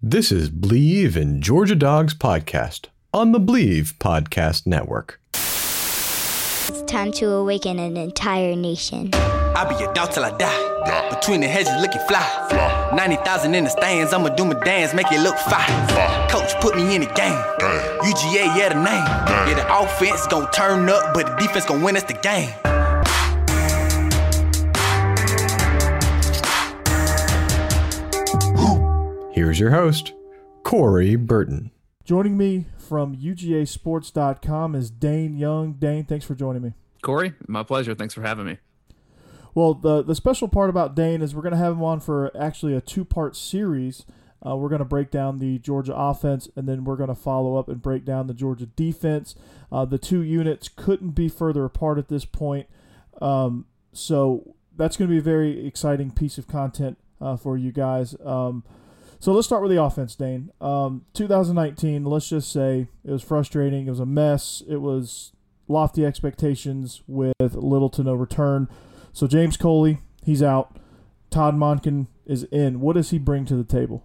This is Believe in Georgia Dogs Podcast on the Believe Podcast Network. It's time to awaken an entire nation. I'll be your dog till I die. Between the hedges, looking fly. 90,000 in the stands, I'ma do my dance, make it look fine. Coach put me in the game. UGA, yeah, the name. Yeah, the offense gon' turn up, but the defense gon' win us the game. Here's your host, Corey Burton. Joining me from UGASports.com is Dane Young. Dane, thanks for joining me. Corey, my pleasure. Thanks for having me. Well, the the special part about Dane is we're going to have him on for actually a two part series. Uh, we're going to break down the Georgia offense, and then we're going to follow up and break down the Georgia defense. Uh, the two units couldn't be further apart at this point, um, so that's going to be a very exciting piece of content uh, for you guys. Um, so let's start with the offense, Dane. Um, 2019, let's just say it was frustrating. It was a mess. It was lofty expectations with little to no return. So James Coley, he's out. Todd Monken is in. What does he bring to the table?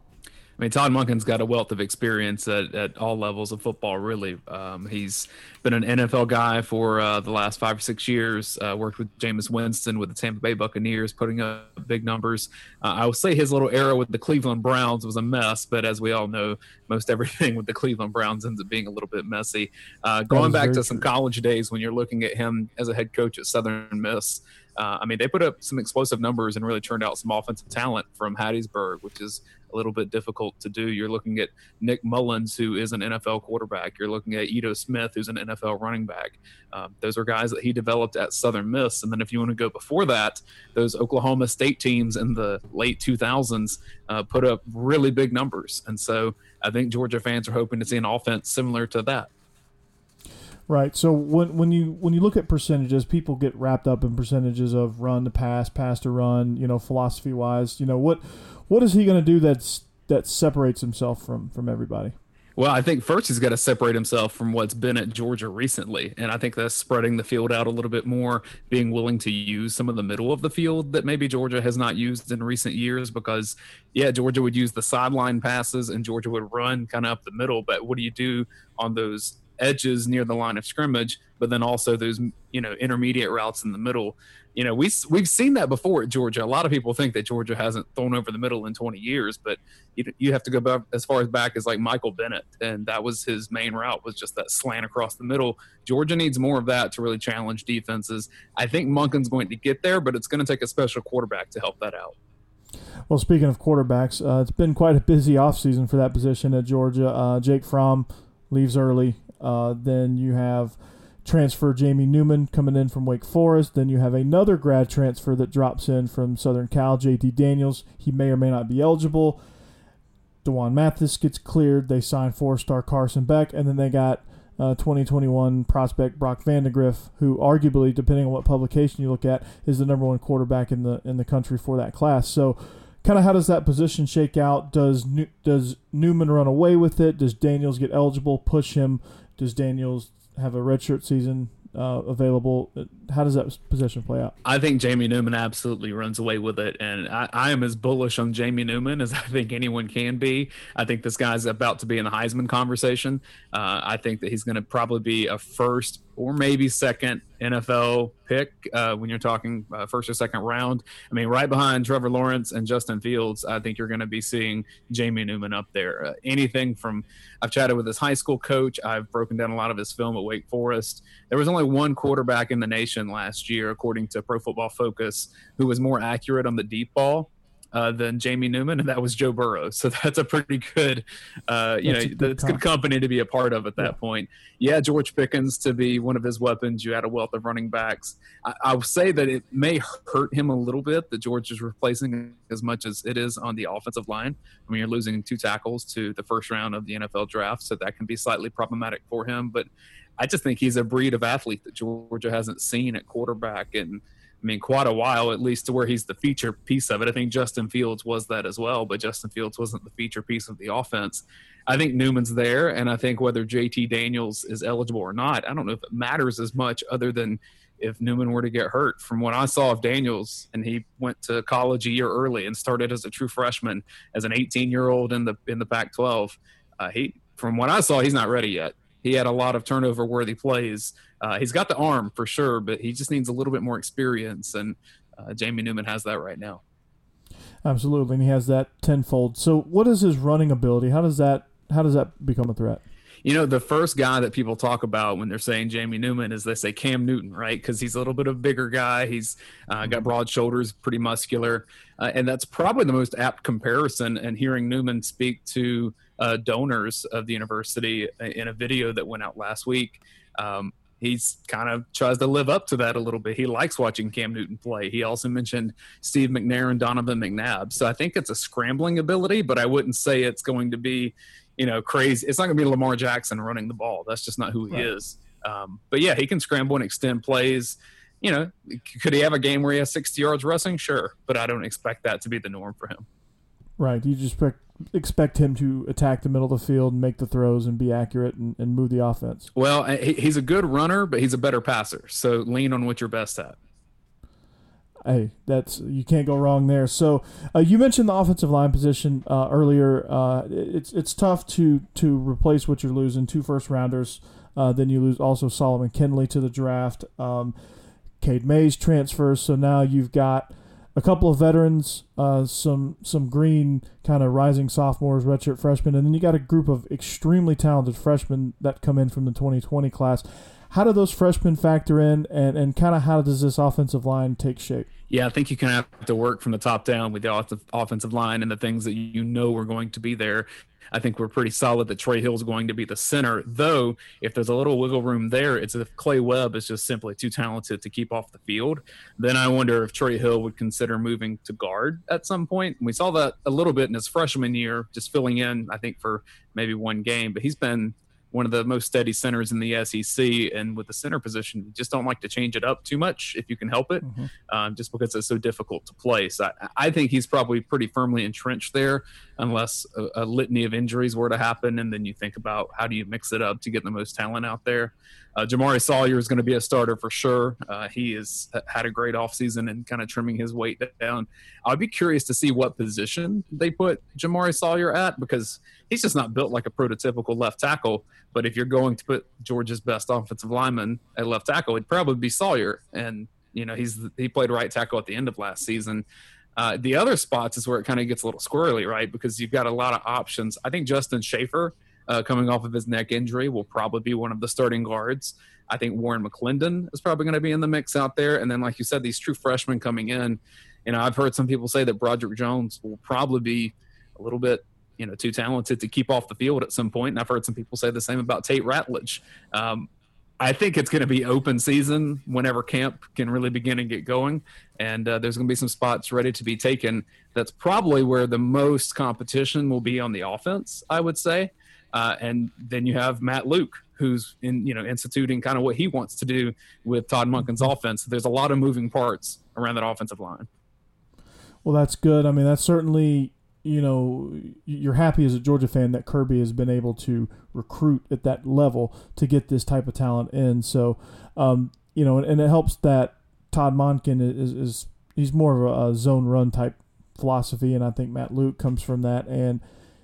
I mean, Todd Monken's got a wealth of experience at, at all levels of football, really. Um, he's been an NFL guy for uh, the last five or six years, uh, worked with Jameis Winston with the Tampa Bay Buccaneers, putting up big numbers. Uh, I would say his little era with the Cleveland Browns was a mess, but as we all know, most everything with the Cleveland Browns ends up being a little bit messy. Uh, going back to some college days when you're looking at him as a head coach at Southern Miss, uh, I mean, they put up some explosive numbers and really turned out some offensive talent from Hattiesburg, which is a little bit difficult to do. You're looking at Nick Mullens, who is an NFL quarterback. You're looking at Ito Smith, who's an NFL running back. Um, those are guys that he developed at Southern Miss. And then if you want to go before that, those Oklahoma State teams in the late 2000s uh, put up really big numbers. And so I think Georgia fans are hoping to see an offense similar to that. Right. So when when you when you look at percentages, people get wrapped up in percentages of run to pass, pass to run. You know, philosophy wise, you know what what is he going to do that's that separates himself from from everybody? Well, I think first he's got to separate himself from what's been at Georgia recently. And I think that's spreading the field out a little bit more, being willing to use some of the middle of the field that maybe Georgia has not used in recent years. Because, yeah, Georgia would use the sideline passes and Georgia would run kind of up the middle. But what do you do on those edges near the line of scrimmage, but then also those you know intermediate routes in the middle. You know, we we've seen that before at Georgia. A lot of people think that Georgia hasn't thrown over the middle in 20 years, but you you have to go back as far as back as like Michael Bennett, and that was his main route was just that slant across the middle. Georgia needs more of that to really challenge defenses. I think Monken's going to get there, but it's going to take a special quarterback to help that out. Well, speaking of quarterbacks, uh, it's been quite a busy offseason for that position at Georgia. Uh, Jake Fromm leaves early. Uh, then you have transfer Jamie Newman coming in from Wake Forest. Then you have another grad transfer that drops in from Southern Cal, JT Daniels. He may or may not be eligible. D'Wan Mathis gets cleared. They sign four-star Carson Beck, and then they got uh, 2021 prospect Brock Vandagriff, who arguably, depending on what publication you look at, is the number one quarterback in the in the country for that class. So, kind of how does that position shake out? Does does Newman run away with it? Does Daniels get eligible? Push him does Daniels have a redshirt season uh, available? How does that position play out? I think Jamie Newman absolutely runs away with it, and I, I, am as bullish on Jamie Newman as I think anyone can be. I think this guy's about to be in the Heisman conversation. Uh, I think that he's going to probably be a first or maybe second NFL pick uh, when you're talking uh, first or second round. I mean, right behind Trevor Lawrence and Justin Fields, I think you're going to be seeing Jamie Newman up there. Uh, anything from I've chatted with his high school coach, I've broken down a lot of his film at Wake Forest. There was only one quarterback in the nation last year, according to Pro Football Focus, who was more accurate on the deep ball uh, than Jamie Newman, and that was Joe Burrow. So that's a pretty good, uh, you that's know, good that's good company to be a part of at that yeah. point. Yeah, George Pickens to be one of his weapons. You had a wealth of running backs. I, I will say that it may hurt him a little bit that George is replacing as much as it is on the offensive line. I mean, you're losing two tackles to the first round of the NFL draft, so that can be slightly problematic for him. But I just think he's a breed of athlete that Georgia hasn't seen at quarterback and – I mean, quite a while, at least to where he's the feature piece of it. I think Justin Fields was that as well, but Justin Fields wasn't the feature piece of the offense. I think Newman's there, and I think whether JT Daniels is eligible or not, I don't know if it matters as much other than if Newman were to get hurt. From what I saw of Daniels, and he went to college a year early and started as a true freshman, as an 18 year old in the in the Pac-12. Uh, he, from what I saw, he's not ready yet. He had a lot of turnover worthy plays. Uh, he's got the arm for sure, but he just needs a little bit more experience, and uh, Jamie Newman has that right now. Absolutely, and he has that tenfold. So, what is his running ability? How does that how does that become a threat? You know, the first guy that people talk about when they're saying Jamie Newman is they say Cam Newton, right? Because he's a little bit of a bigger guy. He's uh, got broad shoulders, pretty muscular. Uh, and that's probably the most apt comparison. And hearing Newman speak to uh, donors of the university in a video that went out last week, um, he's kind of tries to live up to that a little bit. He likes watching Cam Newton play. He also mentioned Steve McNair and Donovan McNabb. So I think it's a scrambling ability, but I wouldn't say it's going to be you know, crazy. It's not going to be Lamar Jackson running the ball. That's just not who he right. is. Um, but yeah, he can scramble and extend plays. You know, could he have a game where he has 60 yards rushing? Sure, but I don't expect that to be the norm for him. Right. You just expect, expect him to attack the middle of the field, and make the throws, and be accurate and, and move the offense. Well, he's a good runner, but he's a better passer. So lean on what you're best at hey, that's you can't go wrong there. So uh, you mentioned the offensive line position uh, earlier. Uh, it's it's tough to to replace what you're losing. Two first rounders. Uh, then you lose also Solomon Kindley to the draft. Um, Cade Mays transfers. So now you've got a couple of veterans, uh, some some green kind of rising sophomores, redshirt freshmen, and then you got a group of extremely talented freshmen that come in from the 2020 class. How do those freshmen factor in, and, and kind of how does this offensive line take shape? Yeah, I think you can have to work from the top down with the offensive line and the things that you know are going to be there. I think we're pretty solid that Trey Hill is going to be the center. Though, if there's a little wiggle room there, it's if Clay Webb is just simply too talented to keep off the field. Then I wonder if Trey Hill would consider moving to guard at some point. We saw that a little bit in his freshman year, just filling in, I think, for maybe one game. But he's been one of the most steady centers in the SEC. And with the center position, you just don't like to change it up too much if you can help it, mm-hmm. um, just because it's so difficult to place. I, I, think he's probably pretty firmly entrenched there, unless a, a, litany of injuries were to happen. And then you think about how do you mix it up to get the most talent out there. Uh, Jamaree Salyer is going to be a starter for sure. Uh, he has had a great offseason and kind of trimming his weight down. I'd be curious to see what position they put Jamaree Salyer at because he's just not built like a prototypical left tackle. But if you're going to put Georgia's best offensive lineman at left tackle, it'd probably be Salyer. And, you know, he's he played right tackle at the end of last season. Uh, the other spots is where it kind of gets a little squirrely, right? Because you've got a lot of options. I think Justin Shaffer – uh, coming off of his neck injury, will probably be one of the starting guards. I think Warren McClendon is probably going to be in the mix out there. And then, like you said, these true freshmen coming in. You know, I've heard some people say that Broderick Jones will probably be a little bit, you know, too talented to keep off the field at some point. And I've heard some people say the same about Tate Ratledge. Um, I think it's going to be open season whenever camp can really begin and get going. And uh, there's going to be some spots ready to be taken. That's probably where the most competition will be on the offense, I would say. Uh, and then you have Matt Luke, who's in you know instituting kind of what he wants to do with Todd Monken's offense. There's a lot of moving parts around that offensive line. Well, that's good. I mean, that's certainly you know you're happy as a Georgia fan that Kirby has been able to recruit at that level to get this type of talent in. So, um, you know, and, and, it helps that Todd Monken is, is he's more of a, a zone run type philosophy, and I think Matt Luke comes from that and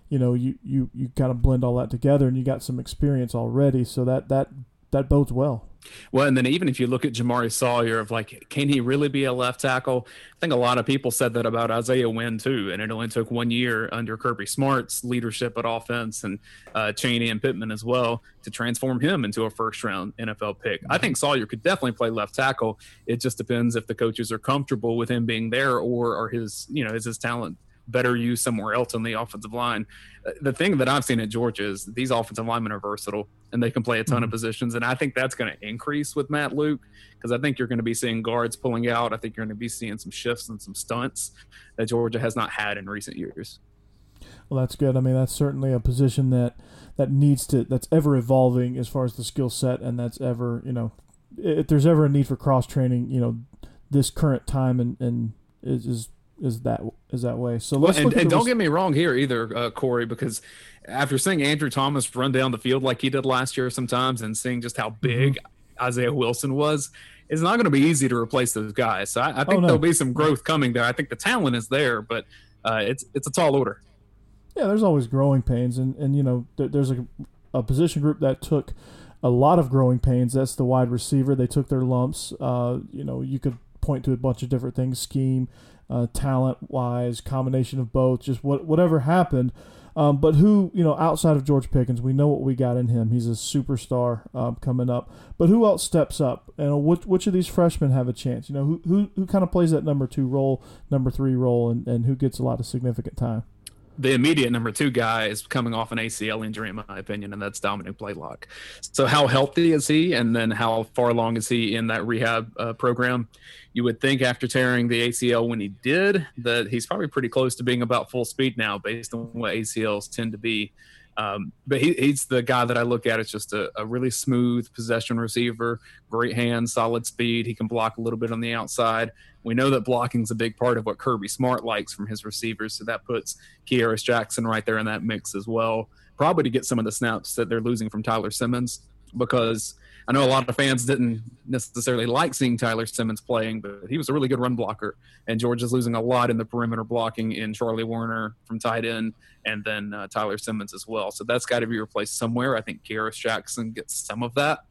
you know you you you kind of blend all that together and you got some experience already so that that that bodes well Well, and then even if you look at Jamaree Salyer, of like, can he really be a left tackle? I think a lot of people said that about Isaiah Wynn too, and it only took one year under Kirby Smart's leadership at offense and uh, Chaney and Pittman as well to transform him into a first round NFL pick. I think Salyer could definitely play left tackle. It just depends if the coaches are comfortable with him being there or are his, you know, is his talent better used somewhere else on the offensive line. Uh, the thing that I've seen at Georgia is these offensive linemen are versatile and they can play a ton mm-hmm. of positions. And I think that's going to increase with Matt Luke because I think you're going to be seeing guards pulling out. I think you're going to be seeing some shifts and some stunts that Georgia has not had in recent years. Well, that's good. I mean, that's certainly a position that that needs to that's ever evolving as far as the skill set, and that's ever you know, if there's ever a need for cross training, you know, this current time and and is, is is that is that way. So let's and, and don't get me wrong here either, uh, Corey, because after seeing Andrew Thomas run down the field like he did last year sometimes, and seeing just how big mm-hmm. Isaiah Wilson was, it's not going to be easy to replace those guys. So I, I think oh, no. there'll be some growth coming there. I think the talent is there, but uh, it's it's a tall order. Yeah, there's always growing pains, and and you know there's a, a position group that took a lot of growing pains. That's the wide receiver. They took their lumps. Uh, you know, you could point to a bunch of different things, scheme, uh, talent wise, combination of both, just what whatever happened. Um, but who, you know, outside of George Pickens, we know what we got in him. He's a superstar um, coming up. But who else steps up? And which, which of these freshmen have a chance? You know, who, who, who kind of plays that number two role, number three role, and, and who gets a lot of significant time? The immediate number two guy is coming off an ACL injury, in my opinion, and that's Dominick Blaylock. So, how healthy is he, and then how far along is he in that rehab uh, program? You would think after tearing the ACL when he did that he's probably pretty close to being about full speed now, based on what ACLs tend to be. Um, but he, he's the guy that I look at as just a, a, really smooth possession receiver, great hands, solid speed. He can block a little bit on the outside. We know that blocking is a big part of what Kirby Smart likes from his receivers, so that puts Kearis Jackson right there in that mix as well. Probably to get some of the snaps that they're losing from Tyler Simmons, because I know a lot of fans didn't necessarily like seeing Tyler Simmons playing, but he was a really good run blocker. And Georgia's losing a lot in the perimeter blocking in Charlie Woerner from tight end, and then uh, Tyler Simmons as well. So that's got to be replaced somewhere. I think Kearis Jackson gets some of that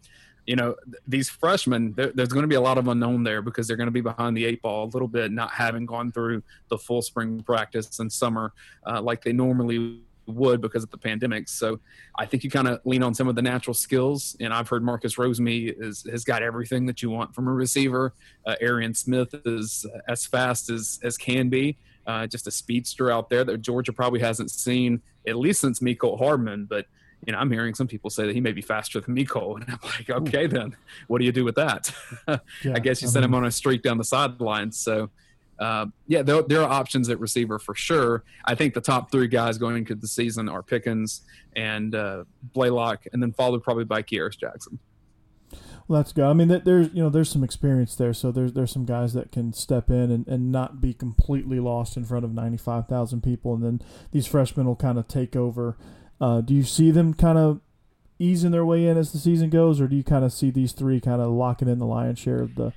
you know, these freshmen, there's going to be a lot of unknown there because they're going to be behind the eight ball a little bit, not having gone through the full spring practice and summer uh, like they normally would because of the pandemic. So I think you kind of lean on some of the natural skills. And I've heard Marcus Rosemy is, has got everything that you want from a receiver. Uh, Arian Smith is as fast as, as can be. Uh, just a speedster out there that Georgia probably hasn't seen at least since Mecole Hardman. But you know, I'm hearing some people say that he may be faster than Mecole, and I'm like, okay, then what do you do with that? yeah, I guess you I send mean, him on a streak down the sidelines. So, uh, yeah, there, there, are options at receiver for sure. I think the top three guys going into the season are Pickens and uh, Blaylock, and then followed probably by Kearis Jackson. Well, that's good. I mean, there's you know there's some experience there, so there's there's some guys that can step in and, and not be completely lost in front of ninety five thousand people, and then these freshmen will kind of take over uh, do you see them kind of easing their way in as the season goes, or do you kind of see these three kind of locking in the lion's share of the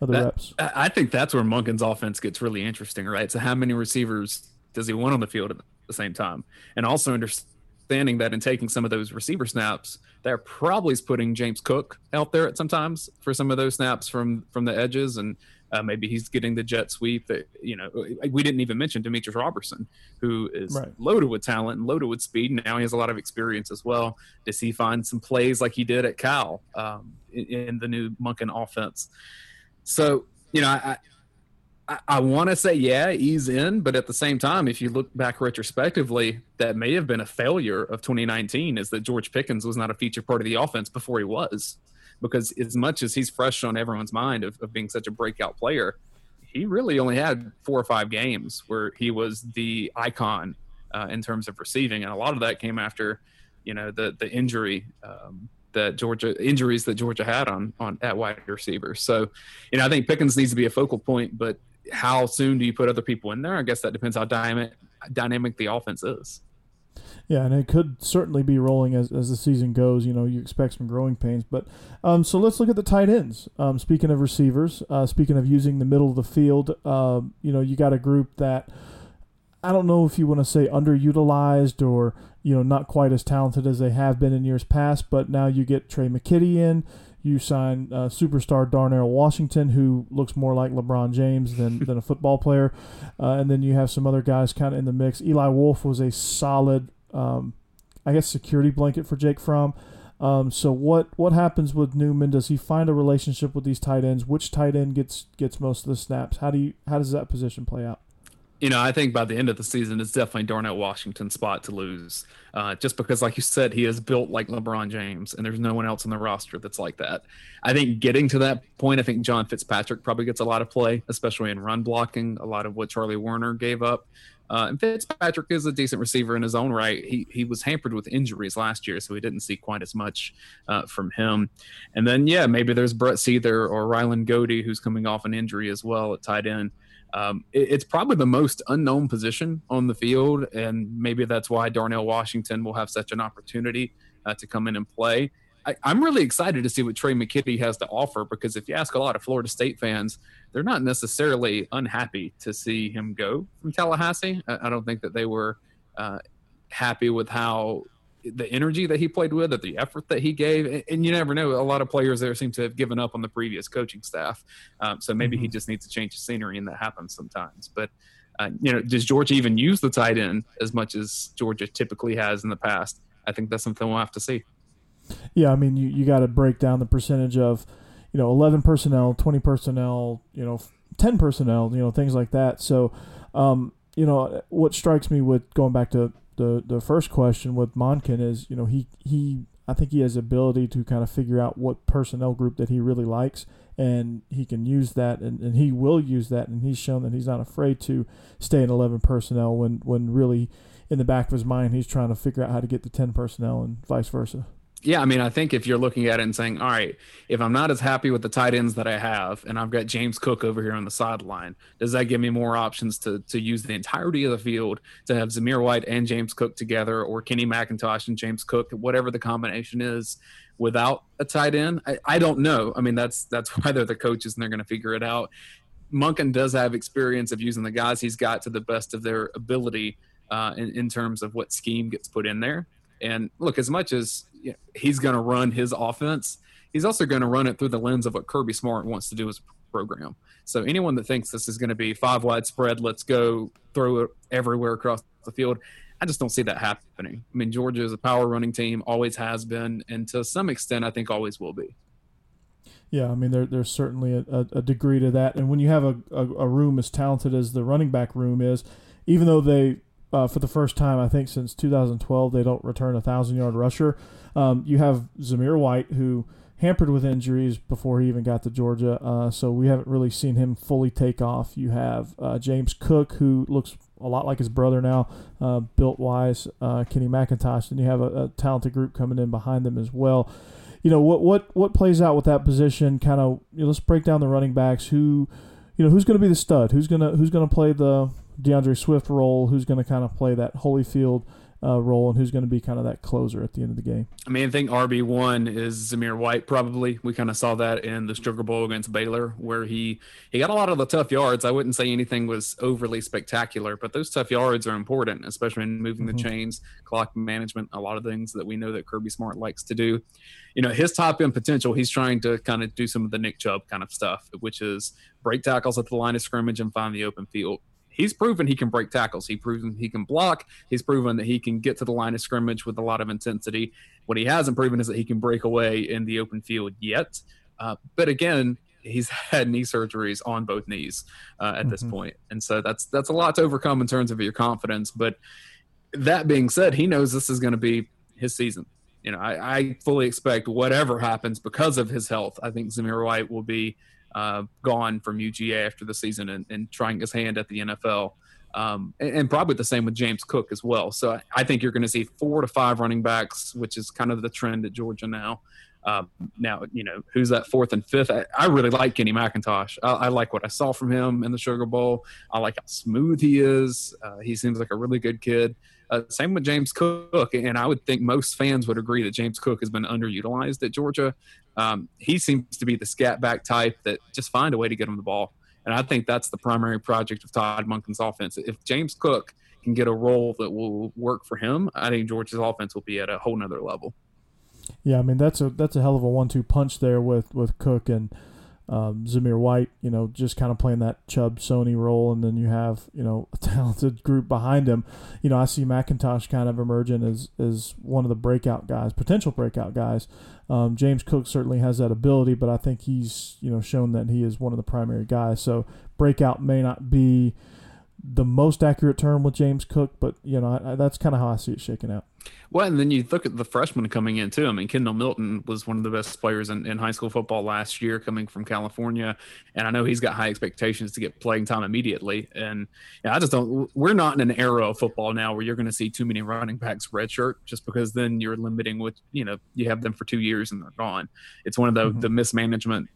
of the that, reps? I think that's where Monken's offense gets really interesting, right? So how many receivers does he want on the field at the same time, and also understanding that in taking some of those receiver snaps, they're probably putting James Cook out there at sometimes for some of those snaps from from the edges and uh, maybe he's getting the jet sweep. That you know, we didn't even mention Demetrius Robertson, who is right. loaded with talent and loaded with speed. And now he has a lot of experience as well. Does he find some plays like he did at Cal um, in, in, the new Monken offense? So you know, I, I, I want to say yeah, ease in, but at the same time, if you look back retrospectively, that may have been a failure of 2019. Is that George Pickens was not a feature part of the offense before he was because as much as he's fresh on everyone's mind of, of being such a breakout player, he really only had four or five games where he was the icon uh, in terms of receiving, and a lot of that came after, you know, the the injury um, that Georgia injuries that Georgia had on on at wide receiver. So, you know, I think Pickens needs to be a focal point, but how soon do you put other people in there? I guess that depends how dynamic dynamic the offense is. Yeah, and it could certainly be rolling as, as the season goes. You know, you expect some growing pains. But um, so let's look at the tight ends. Um, speaking of receivers, uh, speaking of using the middle of the field, uh, you know, you got a group that I don't know if you want to say underutilized or you know, not quite as talented as they have been in years past. But now you get Tre' McKitty in. You sign uh, superstar Darnell Washington, who looks more like LeBron James than, than a football player. Uh, and then you have some other guys kind of in the mix. Eli Wolf was a solid, um, I guess, security blanket for Jake Fromm. Um, so what what happens with Newman? Does he find a relationship with these tight ends? Which tight end gets gets most of the snaps? How do you how does that position play out? You know, I think by the end of the season, it's definitely Darnell Washington's spot to lose. Uh, just because, like you said, he is built like LeBron James, and there's no one else on the roster that's like that. I think getting to that point, I think John Fitzpatrick probably gets a lot of play, especially in run blocking, a lot of what Charlie Woerner gave up. Uh, and Fitzpatrick is a decent receiver in his own right. He he was hampered with injuries last year, so we didn't see quite as much uh, from him. And then yeah, maybe there's Brett Seither or Ryland Goede who's coming off an injury as well at tight end. Um, it, it's probably the most unknown position on the field, and maybe that's why Darnell Washington will have such an opportunity uh, to come in and play. I, am really excited to see what Tre' McKitty has to offer because if you ask a lot of Florida State fans, they're not necessarily unhappy to see him go from Tallahassee. I, I don't think that they were uh, happy with how the energy that he played with, or the effort that he gave, and, and, you never know. A lot of players there seem to have given up on the previous coaching staff, um, so maybe mm-hmm. he just needs to change the scenery, and that happens sometimes. But uh, you know, does Georgia even use the tight end as much as Georgia typically has in the past? I think that's something we'll have to see. Yeah, I mean, you, you got to break down the percentage of, you know, 11 personnel, 20 personnel, you know, 10 personnel, you know, things like that. So, um, you know, what strikes me with going back to the, the first question with Monken is, you know, he, he, I think he has ability to kind of figure out what personnel group that he really likes and he can use that and, and he will use that and he's shown that he's not afraid to stay in 11 personnel when, when really in the back of his mind he's trying to figure out how to get to 10 personnel and vice versa yeah, I mean, I think if you're looking at it and saying, all right, if I'm not as happy with the tight ends that I have, and I've got James Cook over here on the sideline, does that give me more options to to use the entirety of the field to have Zamir White and James Cook together, or Kenny McIntosh and James Cook, whatever the combination is, without a tight end? I, I don't know. I mean, that's that's why they're the coaches and they're going to figure it out. Monken does have experience of using the guys he's got to the best of their ability uh, in, in terms of what scheme gets put in there. And look, as much as he's going to run his offense, he's also going to run it through the lens of what Kirby Smart wants to do as a program. So anyone that thinks this is going to be five wide spread, let's go throw it everywhere across the field, I just don't see that happening. I mean, Georgia is a power running team, always has been, and to some extent, I think always will be. Yeah, I mean, there, there's certainly a, a, degree to that. And when you have a, a, a room as talented as the running back room is, even though they uh, for the first time, I think since 2012, they don't return a thousand yard rusher. Um, you have Zamir White, who hampered with injuries before he even got to Georgia, uh, so we haven't really seen him fully take off. You have uh, James Cook, who looks a lot like his brother now, uh, built wise. Uh, Kenny McIntosh, and you have a, a, talented group coming in behind them as well. You know what what what plays out with that position? Kind of you know, let's break down the running backs. Who you know who's going to be the stud? Who's gonna who's gonna play the D'Andre Swift role, who's going to kind of play that Holyfield uh, role, and who's going to be kind of that closer at the end of the game. I mean, I think RB one is Zamir White. Probably we kind of saw that in the Sugar Bowl against Baylor, where he he got a lot of the tough yards. I wouldn't say anything was overly spectacular, but those tough yards are important, especially in moving mm-hmm. the chains, clock management, a lot of things that we know that Kirby Smart likes to do. You know, his top end potential, he's trying to kind of do some of the Nick Chubb kind of stuff, which is break tackles at the line of scrimmage and find the open field he's proven he can break tackles. He's proven he can block. He's proven that he can get to the line of scrimmage with a lot of intensity. What he hasn't proven is that he can break away in the open field yet. Uh, but again, he's had knee surgeries on both knees uh, at mm-hmm. this point, and so that's that's a lot to overcome in terms of your confidence. But that being said, he knows this is going to be his season. You know, I, I fully expect whatever happens because of his health. I think Zamir White will be uh, gone from UGA after the season and, and, trying his hand at the NFL. Um, and, and, probably the same with James Cook as well. So I think you're going to see four to five running backs, which is kind of the trend at Georgia now. Um, now, you know, who's that fourth and fifth? I, I really like Kenny McIntosh. I, I, like what I saw from him in the Sugar Bowl. I like how smooth he is. Uh, he seems like a really good kid. Uh, same with James Cook, and I would think most fans would agree that James Cook has been underutilized at Georgia. Um, he seems to be the scat back type that just find a way to get him the ball, and I think that's the primary project of Todd Monken's offense. If James Cook can get a role that will work for him, I think Georgia's offense will be at a whole nother level. Yeah, I mean that's a that's a hell of a one-two punch there with with Cook and um, Zamir White. You know, just kind of playing that Chubb Sony role, and then you have you know a talented group behind him. You know, I see McIntosh kind of emerging as as one of the breakout guys, potential breakout guys. Um, James Cook certainly has that ability, but I think he's you know shown that he is one of the primary guys. So breakout may not be the most accurate term with James Cook, but you know I, I, that's kind of how I see it shaking out. Well, and then you look at the freshmen coming in too. I mean, Kendall Milton was one of the best players in, in high school football last year, coming from California, and I know he's got high expectations to get playing time immediately. And yeah, I just don't. We're not in an era of football now where you're going to see too many running backs redshirt, just because then you're limiting with you know you have them for two years and they're gone. It's one of the mm-hmm. the mismanagement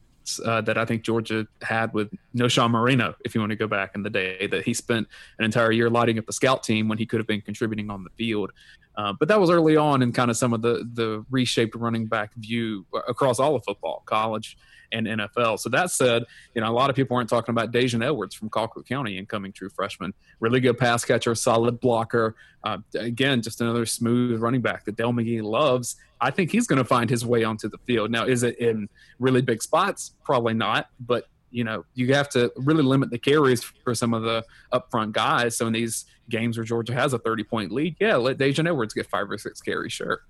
uh, that I think Georgia had with Knowshon Moreno, if you want to go back in the day, that he spent an entire year lighting up the scout team when he could have been contributing on the field. Uh, but that was early on in kind of some of the the reshaped running back view across all of football, college and NFL. So that said, you know, a lot of people aren't talking about Daijun Edwards from Colquitt County, incoming true freshman. Really good pass catcher, solid blocker. Uh, again, just another smooth running back that Dell McGee loves. I think he's going to find his way onto the field. Now, is it in really big spots? Probably not, but you know, you have to really limit the carries for some of the upfront guys. So in these games where Georgia has a 30 point lead, yeah, let Daijun Edwards get five or six carries, sure.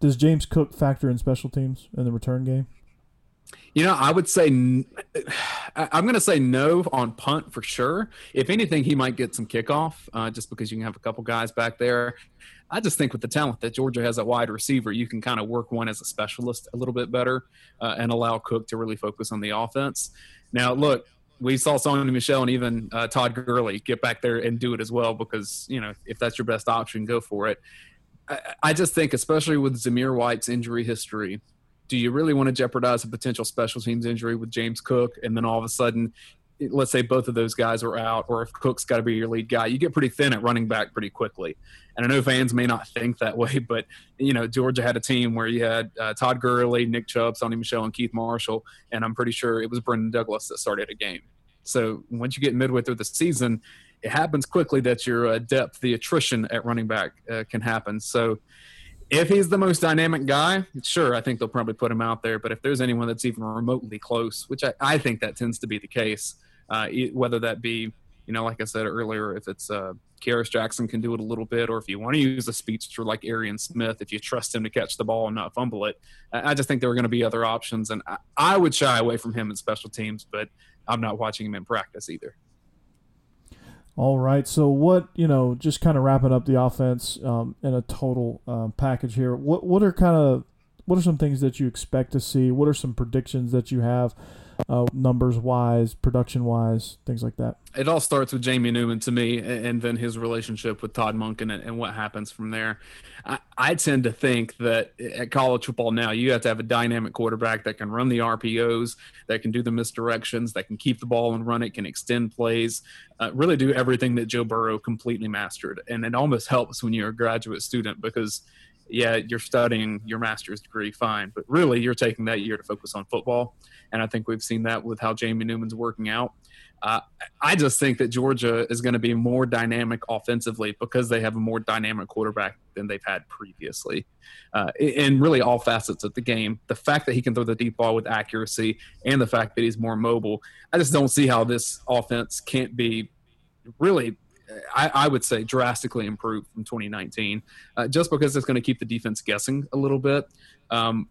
Does James Cook factor in special teams in the return game? You know, I would say I'm going to say no on punt for sure. If anything, he might get some kickoff uh, just because you can have a couple guys back there. I just think with the talent that Georgia has at wide receiver, you can kind of work one as a specialist a little bit better uh, and allow Cook to really focus on the offense. Now, look, we saw Sony Michel and even uh, Todd Gurley get back there and do it as well because, you know, if that's your best option, go for it. I, I just think, especially with Zamir White's injury history, do you really want to jeopardize a potential special teams injury with James Cook and then all of a sudden let's say both of those guys are out, or if Cook's got to be your lead guy, you get pretty thin at running back pretty quickly. And I know fans may not think that way, but you know Georgia had a team where you had uh, Todd Gurley, Nick Chubb, Sony Michel, and Keith Marshall, and I'm pretty sure it was Brendan Douglas that started a game. So once you get midway through the season, it happens quickly that your uh, depth, the attrition at running back, uh, can happen. So if he's the most dynamic guy, sure, I think they'll probably put him out there. But if there's anyone that's even remotely close, which I, I think that tends to be the case, uh, whether that be, you know, like I said earlier, if it's uh, Kearis Jackson can do it a little bit, or if you want to use a speedster like Arian Smith, if you trust him to catch the ball and not fumble it, I just think there are going to be other options. And I, I would shy away from him in special teams, but I'm not watching him in practice either. All right. So what you know, just kind of wrapping up the offense um, in a total um, package here. What what are kind of what are some things that you expect to see? What are some predictions that you have uh, numbers wise, production wise, things like that. It all starts with Jamie Newman to me, and then his relationship with Todd Monken and, and what happens from there. I, I, tend to think that at college football now, you have to have a dynamic quarterback that can run the RPOs, that can do the misdirections, that can keep the ball and run it, can extend plays, uh, really do everything that Joe Burrow completely mastered. And it almost helps when you're a graduate student because yeah, you're studying your master's degree, fine, but really you're taking that year to focus on football. And I think we've seen that with how Jamie Newman's working out. Uh, I just think that Georgia is going to be more dynamic offensively because they have a more dynamic quarterback than they've had previously, uh, in really all facets of the game. The fact that he can throw the deep ball with accuracy and the fact that he's more mobile, I just don't see how this offense can't be really I, I, would say drastically improved from 2019, uh, just because it's going to keep the defense guessing a little bit. Um,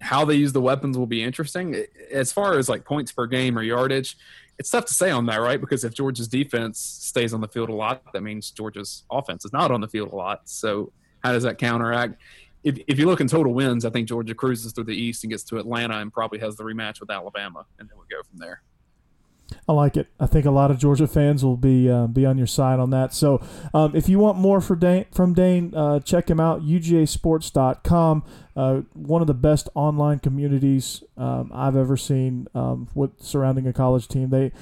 how they use the weapons will be interesting. As far as like points per game or yardage, it's tough to say on that, right? Because if Georgia's defense stays on the field a lot, that means Georgia's offense is not on the field a lot. So how does that counteract? If, if you look in total wins, I think Georgia cruises through the East and gets to Atlanta and probably has the rematch with Alabama, and then we go from there. I like it. I think a lot of Georgia fans will be uh, be on your side on that. So, um, if you want more for Dane, from Dane, uh, check him out, ugasports.com. Uh, one of the best online communities um, I've ever seen um, with surrounding a college team. They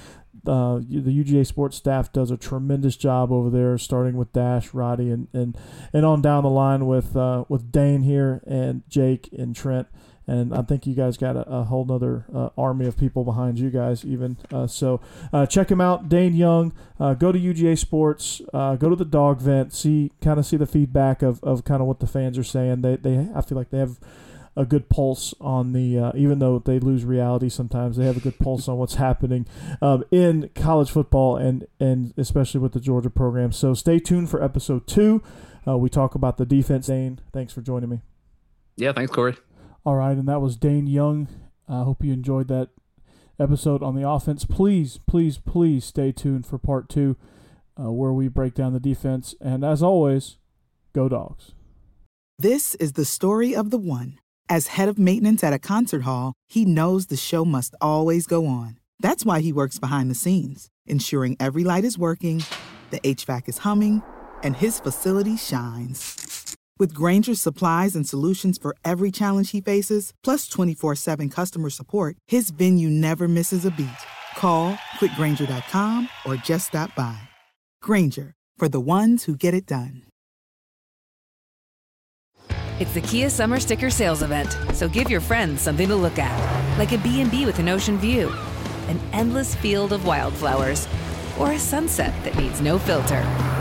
uh, the UGA sports staff does a tremendous job over there, starting with Dash, Radi, and and, and on down the line with uh, with Dane here and Jake and Trent and I think you guys got a, a whole other uh, army of people behind you guys even. Uh, so uh, check him out, Dane Young. Uh, go to UGA Sports. Uh, go to the dog vent. See kind of see the feedback of, of kind of what the fans are saying. They they I feel like they have a good pulse on the uh, even though they lose reality sometimes they have a good pulse on what's happening um, in college football and and especially with the Georgia program. So stay tuned for episode two. Uh, we talk about the defense. Dane, thanks for joining me. Yeah, thanks, Corey. All right, and that was Dane Young. I hope you enjoyed that episode on the offense. Please, please, please stay tuned for part two, uh, where we break down the defense. And as always, go dogs. This is the story of the one. As head of maintenance at a concert hall, he knows the show must always go on. That's why he works behind the scenes, ensuring every light is working, the HVAC is humming, and his facility shines. With Grainger's supplies and solutions for every challenge he faces, plus 24 7 customer support, his venue never misses a beat. Call quickgrainger.com or just stop by. Granger, for the ones who get it done. It's the Kia Summer Sticker Sales Event, so give your friends something to look at, like a B&B with an ocean view, an endless field of wildflowers, or a sunset that needs no filter.